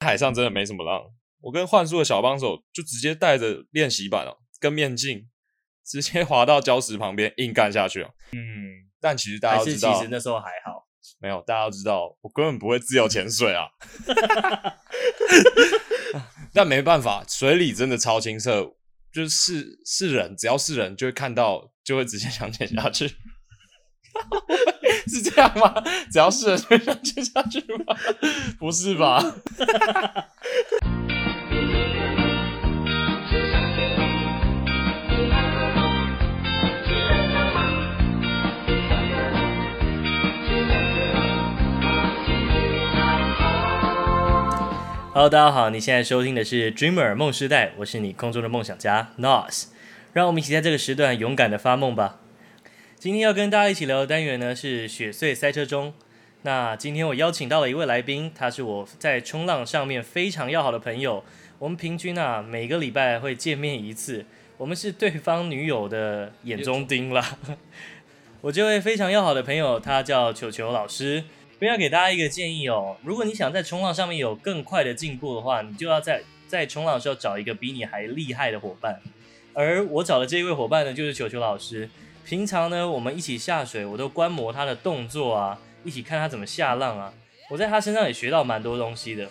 海上真的没什么浪。我跟幻术的小帮手就直接带着练习板哦，跟面镜，直接滑到礁石旁边硬干下去了。嗯，但其实大家都知道，其实那时候还好，没有大家都知道，我根本不会自由潜水啊。但没办法，水里真的超清澈，就是是人，只要是人就会看到，就会直接想潜下去。是这样吗？只要是人就想潜下去吗？不是吧？Hello，大家好，你现在收听的是 Dreamer 梦时代，我是你空中的梦想家 Nos，让我们一起在这个时段勇敢的发梦吧。今天要跟大家一起聊的单元呢是雪隧赛车中。那今天我邀请到了一位来宾，他是我在冲浪上面非常要好的朋友，我们平均啊每个礼拜会见面一次，我们是对方女友的眼中钉啦。我这位非常要好的朋友，他叫球球老师。不要给大家一个建议哦，如果你想在冲浪上面有更快的进步的话，你就要在在冲浪的时候找一个比你还厉害的伙伴。而我找的这一位伙伴呢，就是球球老师。平常呢，我们一起下水，我都观摩他的动作啊，一起看他怎么下浪啊。我在他身上也学到蛮多东西的。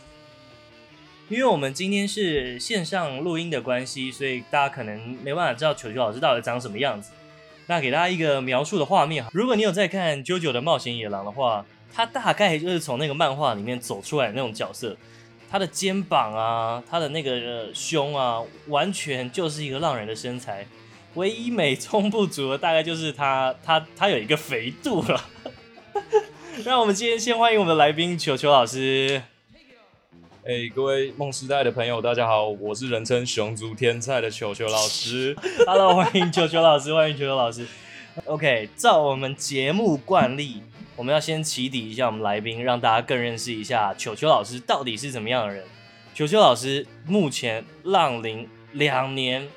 因为我们今天是线上录音的关系，所以大家可能没办法知道球球老师到底长什么样子。那给大家一个描述的画面，如果你有在看《JoJo 的冒险野狼》的话。他大概就是从那个漫画里面走出来的那种角色，他的肩膀啊，他的那个胸啊，完全就是一个浪人的身材，唯一美中不足的大概就是他他他有一个肥度了。那我们今天先欢迎我们的来宾球球老师。哎、欸，各位梦时代的朋友，大家好，我是人称熊族天菜的球球老师。Hello，欢迎球球老师，欢迎球球老师。OK，照我们节目惯例。我们要先起底一下我们来宾，让大家更认识一下球球老师到底是怎么样的人。球球老师目前浪龄两年，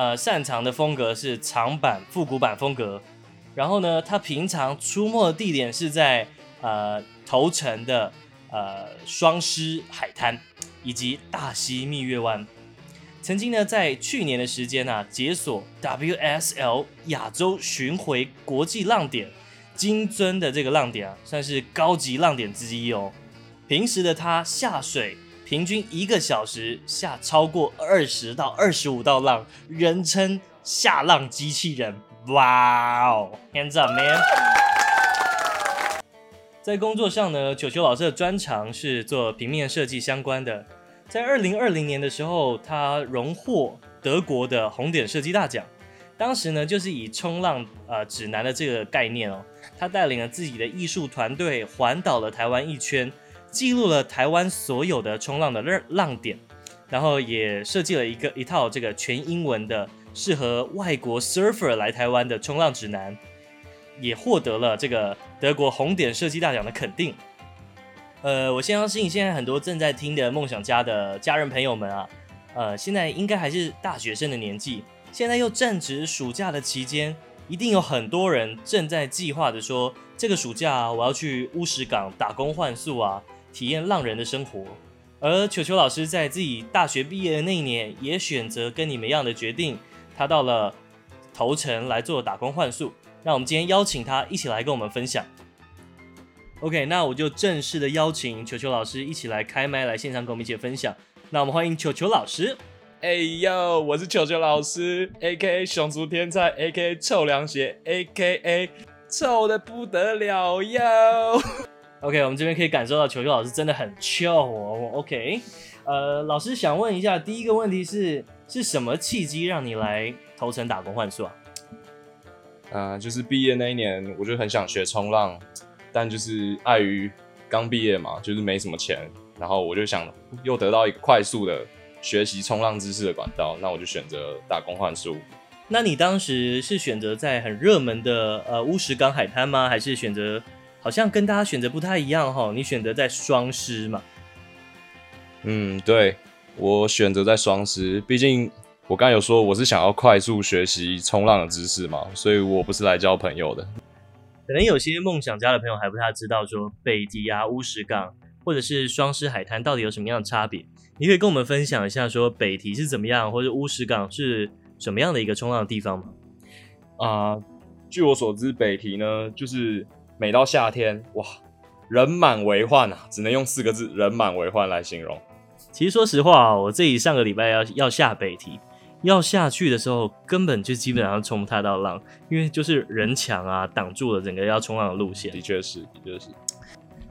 呃，擅长的风格是长板复古板风格。然后呢，他平常出没的地点是在呃头城的呃双狮海滩以及大溪蜜月湾。曾经呢，在去年的时间啊，解锁 WSL 亚洲巡回国际浪点。金樽的这个浪点啊，算是高级浪点之一哦。平时的他下水，平均一个小时下超过二十到二十五道浪，人称下浪机器人。哇哦，Hands up man！在工作上呢，球球老师的专长是做平面设计相关的。在二零二零年的时候，他荣获德国的红点设计大奖。当时呢，就是以冲浪呃指南的这个概念哦，他带领了自己的艺术团队环岛了台湾一圈，记录了台湾所有的冲浪的浪浪点，然后也设计了一个一套这个全英文的适合外国 surfer 来台湾的冲浪指南，也获得了这个德国红点设计大奖的肯定。呃，我相信现在很多正在听的梦想家的家人朋友们啊，呃，现在应该还是大学生的年纪。现在又正值暑假的期间，一定有很多人正在计划着说，这个暑假我要去乌石港打工换宿啊，体验浪人的生活。而球球老师在自己大学毕业的那一年，也选择跟你们一样的决定，他到了头城来做打工换宿。那我们今天邀请他一起来跟我们分享。OK，那我就正式的邀请球球老师一起来开麦来现场跟我们一起分享。那我们欢迎球球老师。哎呦，我是球球老师，A.K.A. 熊族天菜，A.K.A. 臭凉鞋，A.K.A. 臭的不得了哟。OK，我们这边可以感受到球球老师真的很臭哦。OK，呃，老师想问一下，第一个问题是，是什么契机让你来头城打工换宿啊？啊、呃，就是毕业那一年，我就很想学冲浪，但就是碍于刚毕业嘛，就是没什么钱，然后我就想又得到一个快速的。学习冲浪知识的管道，那我就选择打工换宿。那你当时是选择在很热门的呃乌石港海滩吗？还是选择好像跟大家选择不太一样哈？你选择在双狮嘛？嗯，对，我选择在双狮。毕竟我刚才有说我是想要快速学习冲浪的知识嘛，所以我不是来交朋友的。可能有些梦想家的朋友还不太知道说北极啊乌石港。或者是双狮海滩到底有什么样的差别？你可以跟我们分享一下，说北极是怎么样，或者乌石港是什么样的一个冲浪的地方吗？啊、呃，据我所知，北提呢，就是每到夏天，哇，人满为患啊，只能用四个字“人满为患”来形容。其实说实话啊，我自己上个礼拜要要下北堤，要下去的时候，根本就基本上冲不太到浪，因为就是人墙啊挡住了整个要冲浪的路线。的确是，的确是。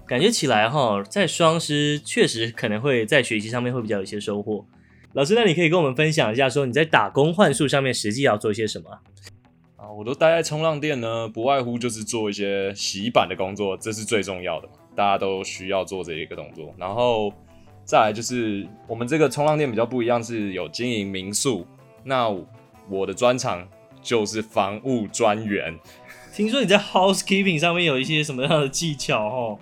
感觉起来哈，在双师确实可能会在学习上面会比较有一些收获。老师，那你可以跟我们分享一下，说你在打工换宿上面实际要做些什么啊？我都待在冲浪店呢，不外乎就是做一些洗板的工作，这是最重要的嘛，大家都需要做这一个动作。然后再来就是我们这个冲浪店比较不一样，是有经营民宿。那我的专长就是房务专员。听说你在 housekeeping 上面有一些什么样的技巧哦？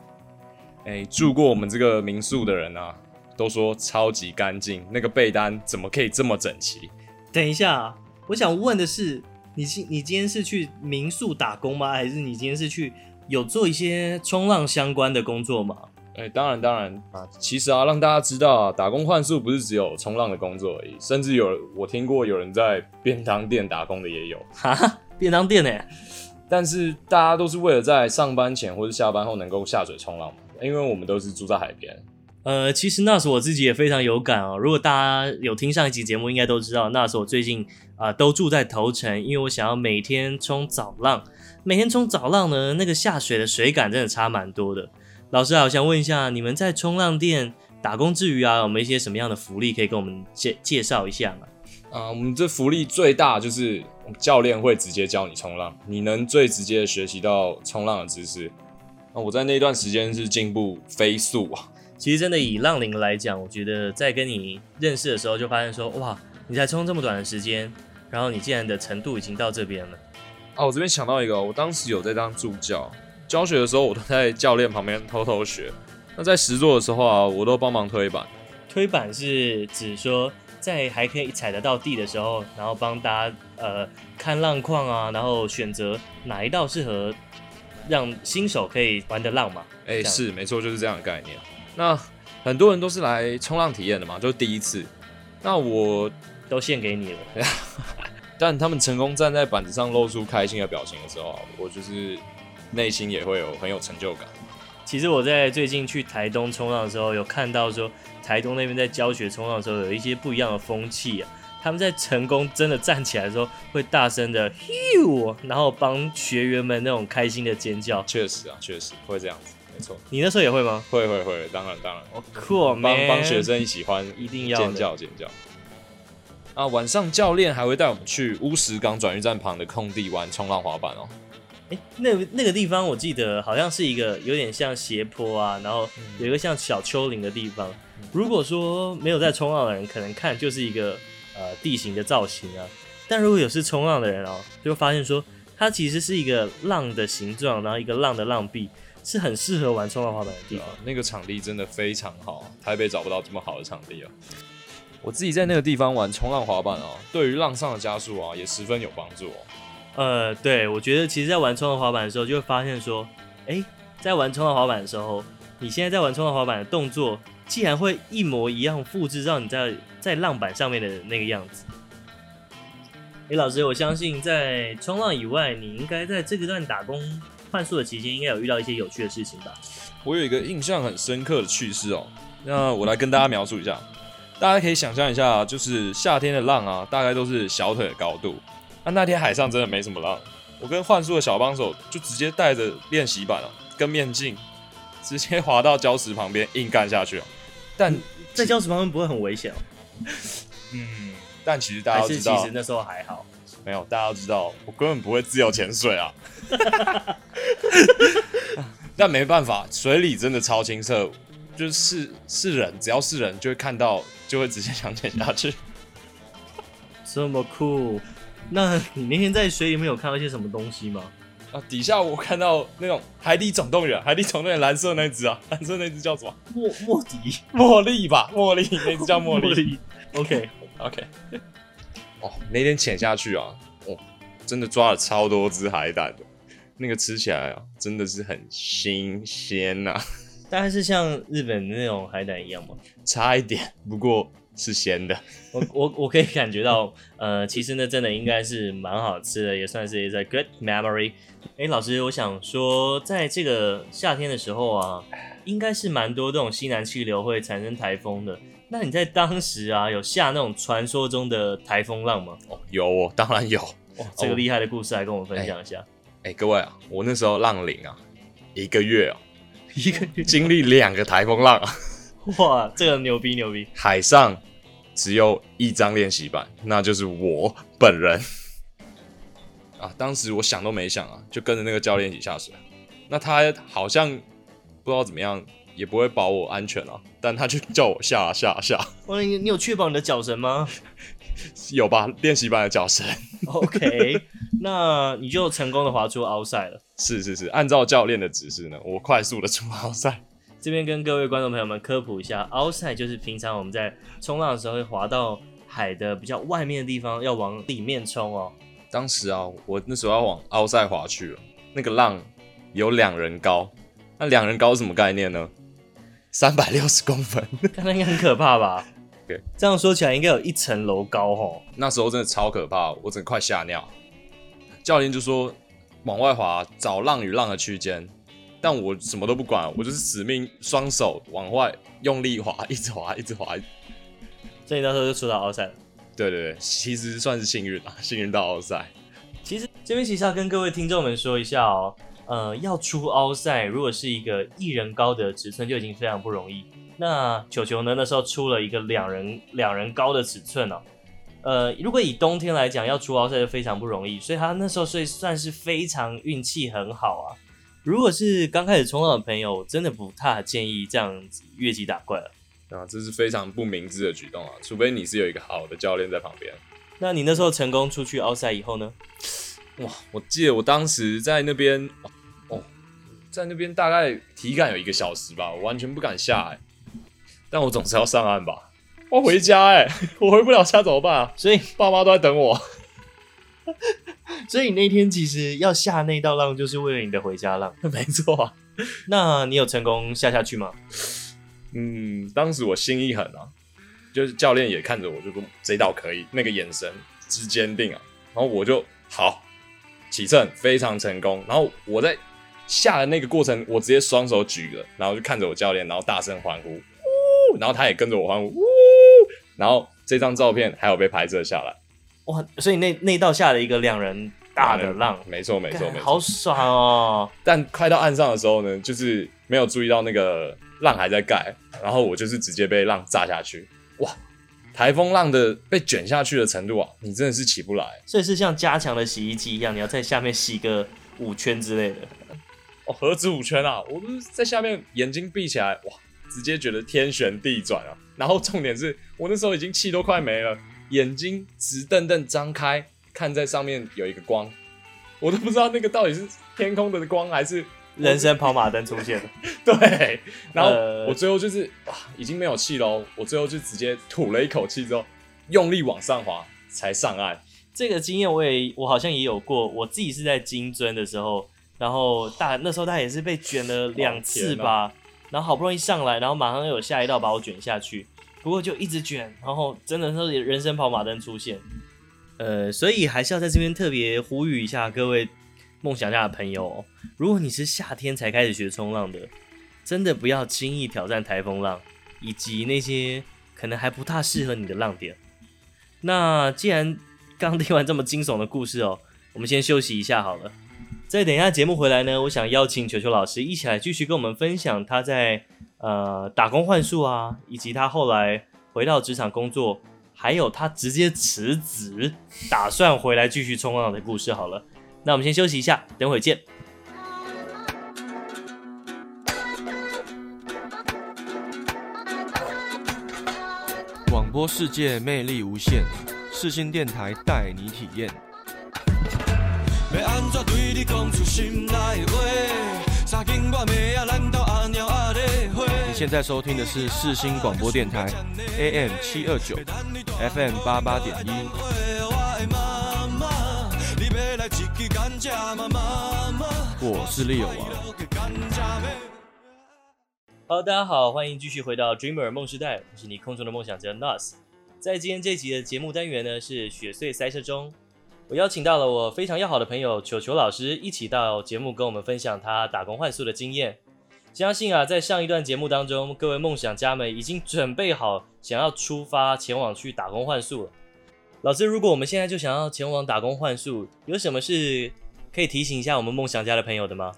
哎，住过我们这个民宿的人啊，都说超级干净，那个被单怎么可以这么整齐？等一下，我想问的是，你今你今天是去民宿打工吗？还是你今天是去有做一些冲浪相关的工作吗？哎，当然当然啊，其实啊，让大家知道啊，打工换宿不是只有冲浪的工作而已，甚至有我听过有人在便当店打工的也有。哈，便当店呢？但是大家都是为了在上班前或者下班后能够下水冲浪嘛。因为我们都是住在海边，呃，其实那时候我自己也非常有感哦。如果大家有听上一集节目，应该都知道，那时我最近啊、呃、都住在头城，因为我想要每天冲早浪。每天冲早浪呢，那个下水的水感真的差蛮多的。老师啊，我想问一下，你们在冲浪店打工之余啊，有没有一些什么样的福利可以跟我们介介绍一下吗？啊、呃，我们这福利最大就是教练会直接教你冲浪，你能最直接的学习到冲浪的知识。那我在那段时间是进步飞速啊！其实真的以浪龄来讲，我觉得在跟你认识的时候就发现说，哇，你才冲这么短的时间，然后你竟然的程度已经到这边了。啊，我这边想到一个，我当时有在当助教，教学的时候我都在教练旁边偷偷学。那在实作的时候啊，我都帮忙推板。推板是指说在还可以踩得到地的时候，然后帮大家呃看浪况啊，然后选择哪一道适合。让新手可以玩的浪嘛？哎、欸，是没错，就是这样的概念。那很多人都是来冲浪体验的嘛，就是第一次。那我都献给你了。但他们成功站在板子上露出开心的表情的时候，我就是内心也会有很有成就感。其实我在最近去台东冲浪的时候，有看到说台东那边在教学冲浪的时候，有一些不一样的风气啊。他们在成功真的站起来的时候，会大声的咻，然后帮学员们那种开心的尖叫。确实啊，确实会这样子，没错。你那时候也会吗？会会会，当然当然。哦，酷，帮帮学生一起欢，一定要尖叫尖叫。啊，晚上教练还会带我们去乌石港转运站旁的空地玩冲浪滑板哦。哎，那那个地方我记得好像是一个有点像斜坡啊，然后有一个像小丘陵的地方。如果说没有在冲浪的人，可能看就是一个。呃，地形的造型啊，但如果有是冲浪的人哦，就会发现说，它其实是一个浪的形状，然后一个浪的浪壁，是很适合玩冲浪滑板的地方。那个场地真的非常好，台北找不到这么好的场地啊。我自己在那个地方玩冲浪滑板哦，对于浪上的加速啊，也十分有帮助哦。呃，对，我觉得其实，在玩冲浪滑板的时候，就会发现说，哎，在玩冲浪滑板的时候，你现在在玩冲浪滑板的动作，竟然会一模一样复制到你在在浪板上面的那个样子。哎，老师，我相信在冲浪以外，你应该在这个段打工换宿的期间，应该有遇到一些有趣的事情吧？我有一个印象很深刻的趣事哦，那我来跟大家描述一下。大家可以想象一下，就是夏天的浪啊，大概都是小腿的高度。那那天海上真的没什么浪，我跟幻术的小帮手就直接带着练习板啊，跟面镜，直接滑到礁石旁边硬干下去了。但在礁石旁边不会很危险哦。嗯，但其实大家都知道，其实那时候还好。没有，大家都知道，我根本不会自由潜水啊。但没办法，水里真的超清澈，就是是人，只要是人就会看到，就会直接想潜下去。这么酷？那你那天在水里面有看到一些什么东西吗？啊，底下我看到那种海底总动员，海底总动员蓝色那只啊，蓝色那只叫什么？莫莫迪，茉莉吧，茉莉那只叫茉莉。OK OK。哦，那天潜下去啊，哦，真的抓了超多只海胆的，那个吃起来啊，真的是很新鲜呐、啊。大概是像日本那种海胆一样吗？差一点，不过是咸的。我我我可以感觉到，呃，其实呢真的应该是蛮好吃的，也算是一个 good memory。哎、欸，老师，我想说，在这个夏天的时候啊，应该是蛮多这种西南气流会产生台风的。那你在当时啊，有下那种传说中的台风浪吗？哦，有哦，当然有。哇，这个厉害的故事来跟我们分享一下。哎、欸欸，各位啊，我那时候浪龄啊，一个月哦，一个月经历两个台风浪啊。哇，这个牛逼牛逼！海上只有一张练习板，那就是我本人。啊！当时我想都没想啊，就跟着那个教练一起下水。那他好像不知道怎么样，也不会保我安全啊。但他就叫我下下下。哇，你你有确保你的脚绳吗？有吧，练习班的脚绳。OK，那你就成功的滑出 outside 了。是是是，按照教练的指示呢，我快速的出 outside。这边跟各位观众朋友们科普一下，outside 就是平常我们在冲浪的时候会滑到海的比较外面的地方，要往里面冲哦。当时啊，我那时候要往奥赛滑去了，那个浪有两人高，那两人高是什么概念呢？三百六十公分，看那应该很可怕吧？对，这样说起来应该有一层楼高哦。那时候真的超可怕，我真的快吓尿。教练就说往外滑，找浪与浪的区间，但我什么都不管，我就是死命双手往外用力滑，一直滑，一直滑。所以那时候就出到奥赛了。对对对，其实算是幸运啊，幸运到奥赛。其实这边其实要跟各位听众们说一下哦，呃，要出奥赛，如果是一个一人高的尺寸就已经非常不容易。那球球呢，那时候出了一个两人两人高的尺寸哦，呃，如果以冬天来讲要出奥赛就非常不容易，所以他那时候所以算是非常运气很好啊。如果是刚开始冲浪的朋友，真的不太建议这样子越级打怪了。啊，这是非常不明智的举动啊！除非你是有一个好的教练在旁边。那你那时候成功出去奥赛以后呢？哇，我记得我当时在那边哦，在那边大概体感有一个小时吧，我完全不敢下哎。但我总是要上岸吧？我回家哎，我回不了家怎么办啊？所以爸妈都在等我。所以你那天其实要下那道浪，就是为了你的回家浪。没错啊。那你有成功下下去吗？嗯，当时我心一狠啊，就是教练也看着我，就说这道可以，那个眼神之坚定啊，然后我就好起乘，非常成功。然后我在下的那个过程，我直接双手举了，然后就看着我教练，然后大声欢呼，呜，然后他也跟着我欢呼，呜，然后这张照片还有被拍摄下来，哇，所以那那道下了一个两人大的浪，没错没错没错，好爽哦！但快到岸上的时候呢，就是没有注意到那个。浪还在盖，然后我就是直接被浪炸下去，哇！台风浪的被卷下去的程度啊，你真的是起不来，所以是像加强的洗衣机一样，你要在下面洗个五圈之类的。哦，何止五圈啊！我就是在下面眼睛闭起来，哇，直接觉得天旋地转啊！然后重点是我那时候已经气都快没了，眼睛直瞪瞪张开，看在上面有一个光，我都不知道那个到底是天空的光还是。人生跑马灯出现了，对，然后我最后就是哇，已经没有气喽，我最后就直接吐了一口气之后，用力往上滑才上岸。这个经验我也我好像也有过，我自己是在金樽的时候，然后大那时候他也是被卷了两次吧，哦，然后好不容易上来，然后马上又有下一道把我卷下去，不过就一直卷，然后真的是人生跑马灯出现，呃，所以还是要在这边特别呼吁一下各位。梦想家的朋友喔，如果你是夏天才开始学冲浪的，真的不要轻易挑战台风浪，以及那些可能还不太适合你的浪点。那既然刚听完这么惊悚的故事哦，我们先休息一下好了。再等一下节目回来呢，我想邀请球球老师一起来继续跟我们分享他在呃打工换宿啊，以及他后来回到职场工作，还有他直接辞职，打算回来继续冲浪的故事好了。那我们先休息一下，等会见。广播世界魅力无限，世新电台带你体验。你现在收听的是世新广播电台，AM 七二九，FM 八八点一。我是利友王。Hello，大家好，欢迎继续回到 Dreamer 梦时代，我是你空中的梦想家 Nas。在今天这集的节目单元呢，是雪隧赛车中，我邀请到了我非常要好的朋友球球老师，一起到节目跟我们分享他打工换宿的经验。相信啊，在上一段节目当中，各位梦想家们已经准备好想要出发前往去打工换宿了。老师，如果我们现在就想要前往打工换宿，有什么是可以提醒一下我们梦想家的朋友的吗？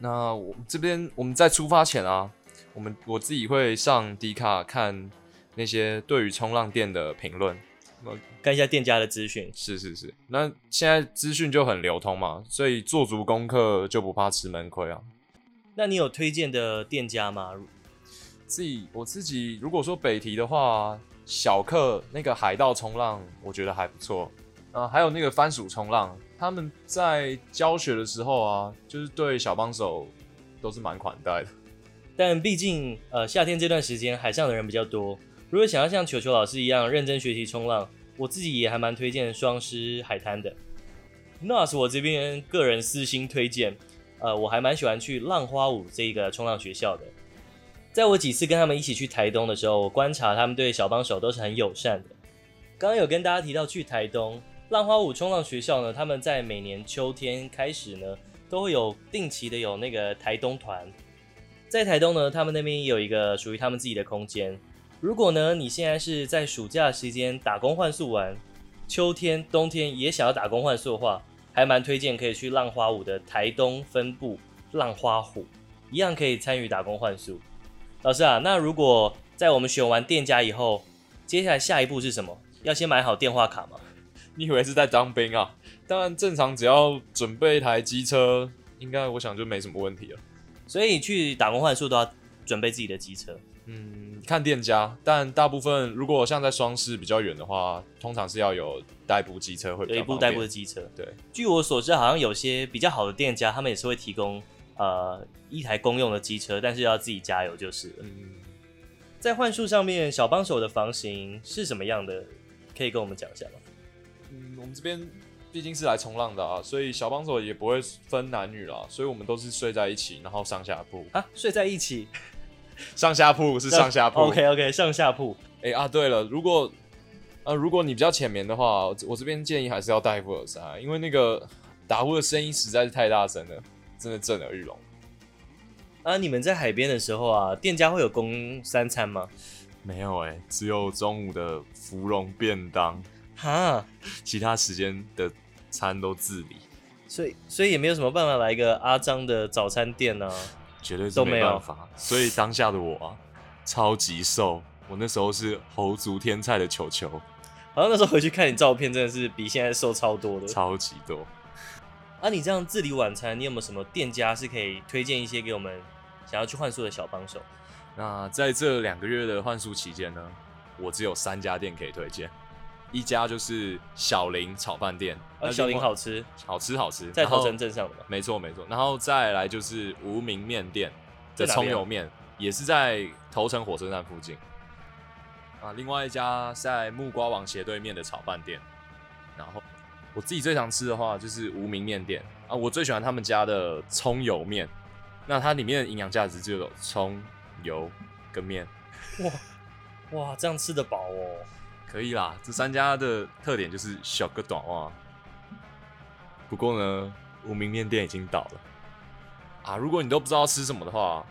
那我这边我们在出发前啊。我们我自己会上 D 卡看那些对于冲浪店的评论，看一下店家的资讯。是是是，那现在资讯就很流通嘛，所以做足功课就不怕吃闷亏啊。那你有推荐的店家吗？自己我自己如果说北提的话，小克那个海盗冲浪我觉得还不错啊，还有那个番薯冲浪，他们在教学的时候啊，就是对小帮手都是蛮款待的。但毕竟，呃，夏天这段时间海上的人比较多。如果想要像球球老师一样认真学习冲浪，我自己也还蛮推荐双狮海滩的。那是我这边个人私心推荐，呃，我还蛮喜欢去浪花舞这个冲浪学校的。在我几次跟他们一起去台东的时候，我观察他们对小帮手都是很友善的。刚刚有跟大家提到去台东浪花舞冲浪学校呢，他们在每年秋天开始呢，都会有定期的有那个台东团。在台东呢，他们那边有一个属于他们自己的空间。如果呢，你现在是在暑假时间打工换宿玩，秋天、冬天也想要打工换宿的话，还蛮推荐可以去浪花舞的台东分部浪花湖，一样可以参与打工换宿。老师啊，那如果在我们选完店家以后，接下来下一步是什么？要先买好电话卡吗？你以为是在当兵啊？当然，正常只要准备一台机车，应该我想就没什么问题了。所以去打工换宿都要准备自己的机车，嗯，看店家，但大部分如果像在双市比较远的话，通常是要有代步机车会比较方便。有一部代步的机车，对。据我所知，好像有些比较好的店家，他们也是会提供呃一台公用的机车，但是要自己加油就是了。嗯，在幻术上面，小帮手的房型是什么样的？可以跟我们讲一下吗？嗯，我们这边。毕竟是来冲浪的啊，所以小帮手也不会分男女啦，所以我们都是睡在一起，然后上下铺啊，睡在一起，上下铺是上下铺，OK OK，上下铺。哎、欸、啊，对了，如果呃如果你比较浅眠的话，我这边建议还是要戴副耳塞，因为那个打呼的声音实在是太大声了，真的震耳欲聋。啊，你们在海边的时候啊，店家会有供三餐吗？没有哎、欸，只有中午的芙蓉便当，哈，其他时间的。餐都自理，所以所以也没有什么办法来一个阿张的早餐店呢、啊，绝对是没办法。所以当下的我啊，超级瘦，我那时候是猴族天菜的球球。好像那时候回去看你照片，真的是比现在瘦超多的，超级多。啊，你这样自理晚餐，你有没有什么店家是可以推荐一些给我们想要去换宿的小帮手？那在这两个月的换宿期间呢，我只有三家店可以推荐。一家就是小林炒饭店，啊，小林好吃，好吃好吃，在头城镇上的，没错没错。然后再来就是无名面店的葱油面，也是在头城火车站附近。啊，另外一家在木瓜王斜对面的炒饭店。然后我自己最常吃的话就是无名面店啊，我最喜欢他们家的葱油面，那它里面的营养价值就有葱油跟面。哇哇，这样吃得饱哦。可以啦，这三家的特点就是小个短袜。不过呢，无名面店已经倒了啊！如果你都不知道吃什么的话，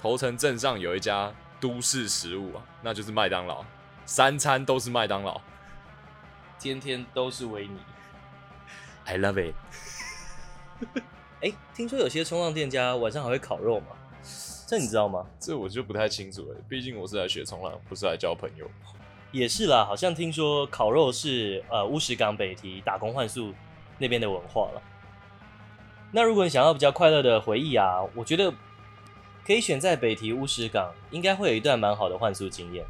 头城镇上有一家都市食物啊，那就是麦当劳，三餐都是麦当劳，天天都是维尼。I love it。哎、欸，听说有些冲浪店家晚上还会烤肉吗？这你知道吗？这我就不太清楚了，毕竟我是来学冲浪，不是来交朋友。也是啦，好像听说烤肉是呃乌石港北堤打工换宿那边的文化了。那如果你想要比较快乐的回忆啊，我觉得可以选在北堤乌石港，应该会有一段蛮好的换宿经验。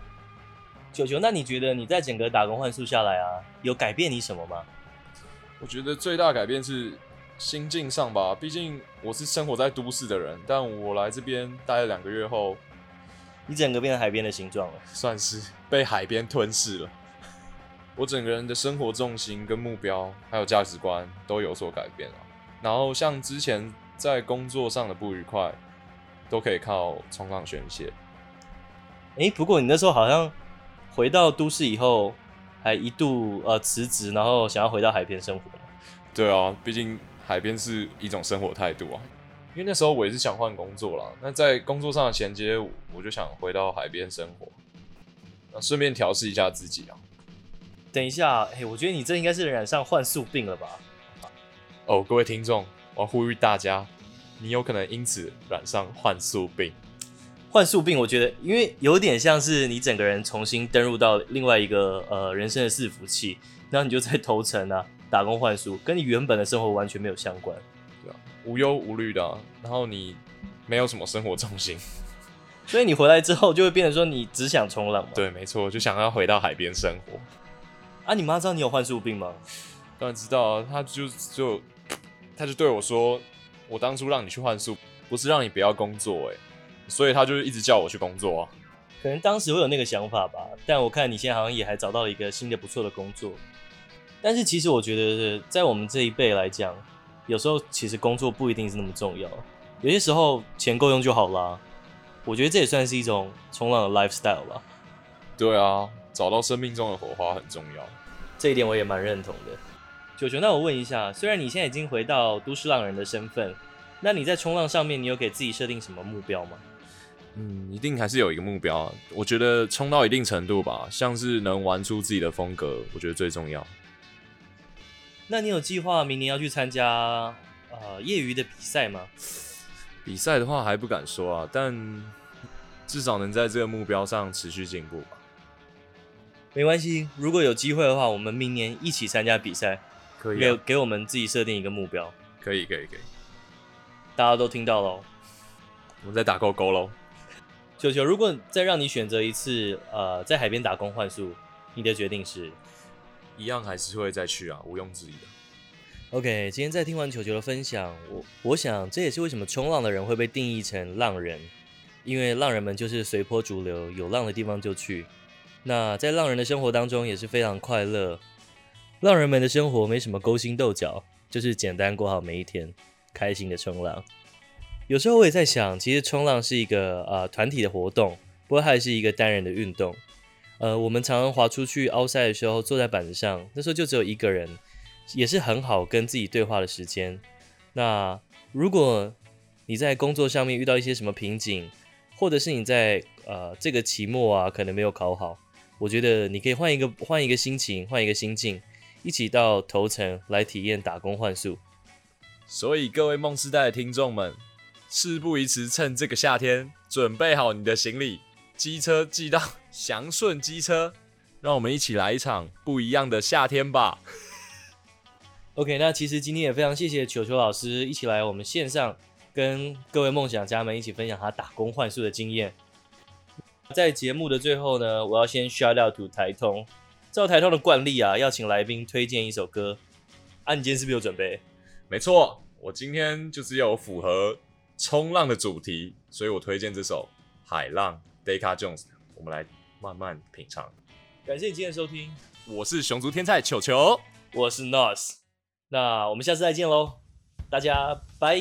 球球，那你觉得你在整个打工换宿下来啊，有改变你什么吗？我觉得最大改变是心境上吧，毕竟我是生活在都市的人，但我来这边待了两个月后。你整个变成海边的形状了，算是被海边吞噬了。我整个人的生活重心跟目标，还有价值观都有所改变了。然后像之前在工作上的不愉快，都可以靠冲浪宣泄。哎、欸，不过你那时候好像回到都市以后，还一度呃辞职，然后想要回到海边生活。对啊，毕竟海边是一种生活态度啊。因为那时候我也是想换工作啦，那在工作上的衔接，我就想回到海边生活，那顺便调试一下自己啊。等一下，哎、欸，我觉得你这应该是染上幻术病了吧？哦，各位听众，我要呼吁大家，你有可能因此染上幻术病。幻术病，我觉得，因为有点像是你整个人重新登入到另外一个呃人生的伺服器，然后你就在 头层啊打工换宿，跟你原本的生活完全没有相关，无忧无虑的、啊，然后你没有什么生活重心，所以你回来之后就会变成说你只想冲浪嘛？对，没错，就想要回到海边生活。啊，你妈知道你有幻术病吗？当然知道啊，她就就她就对我说，我当初让你去幻术，不是让你不要工作、欸，哎。所以她就一直叫我去工作啊，可能当时会有那个想法吧，但我看你现在好像也还找到了一个新的不错的工作。但是其实我觉得，在我们这一辈来讲，有时候其实工作不一定是那么重要，有些时候钱够用就好啦。我觉得这也算是一种冲浪的 lifestyle 吧。对啊，找到生命中的火花很重要，这一点我也蛮认同的。九九，那我问一下，虽然你现在已经回到都市浪人的身份，那你在冲浪上面，你有给自己设定什么目标吗？嗯，一定还是有一个目标啊。我觉得冲到一定程度吧，像是能玩出自己的风格，我觉得最重要。那你有计划明年要去参加呃业余的比赛吗？比赛的话还不敢说啊，但至少能在这个目标上持续进步吧。没关系，如果有机会的话，我们明年一起参加比赛，可以、啊、给给我们自己设定一个目标。可以，可以，可以。大家都听到喽，我们在打勾勾喽。球球，如果再让你选择一次，呃，在海边打工换宿，你的决定是？一样还是会再去啊，毋庸置疑的。OK，今天在听完球球的分享，我我想这也是为什么冲浪的人会被定义成浪人，因为浪人们就是随波逐流，有浪的地方就去。那在浪人的生活当中也是非常快乐，浪人们的生活没什么勾心斗角，就是简单过好每一天，开心的冲浪。有时候我也在想，其实冲浪是一个呃团体的活动，不过还是一个单人的运动。呃，我们常常滑出去 outside 的时候，坐在板子上，那时候就只有一个人，也是很好跟自己对话的时间。那如果你在工作上面遇到一些什么瓶颈，或者是你在呃这个期末啊可能没有考好，我觉得你可以换一个换一个心情，换一个心境，一起到头城来体验打工换宿。所以各位梦世代的听众们。事不宜迟，趁这个夏天，准备好你的行李，机车寄到祥顺机车，让我们一起来一场不一样的夏天吧。OK，那其实今天也非常谢谢球球老师一起来我们线上跟各位梦想家们一起分享他打工换宿的经验。在节目的最后呢，我要先 shout out to 台通，照台通的惯例啊，要请来宾推荐一首歌。啊，你今天是不是有准备？没错，我今天就是要符合。冲浪的主题，所以我推荐这首《海浪》Deca Jones，我们来慢慢品尝。感谢你今天的收听，我是熊族天菜球球，我是 Nos，那我们下次再见喽，大家拜。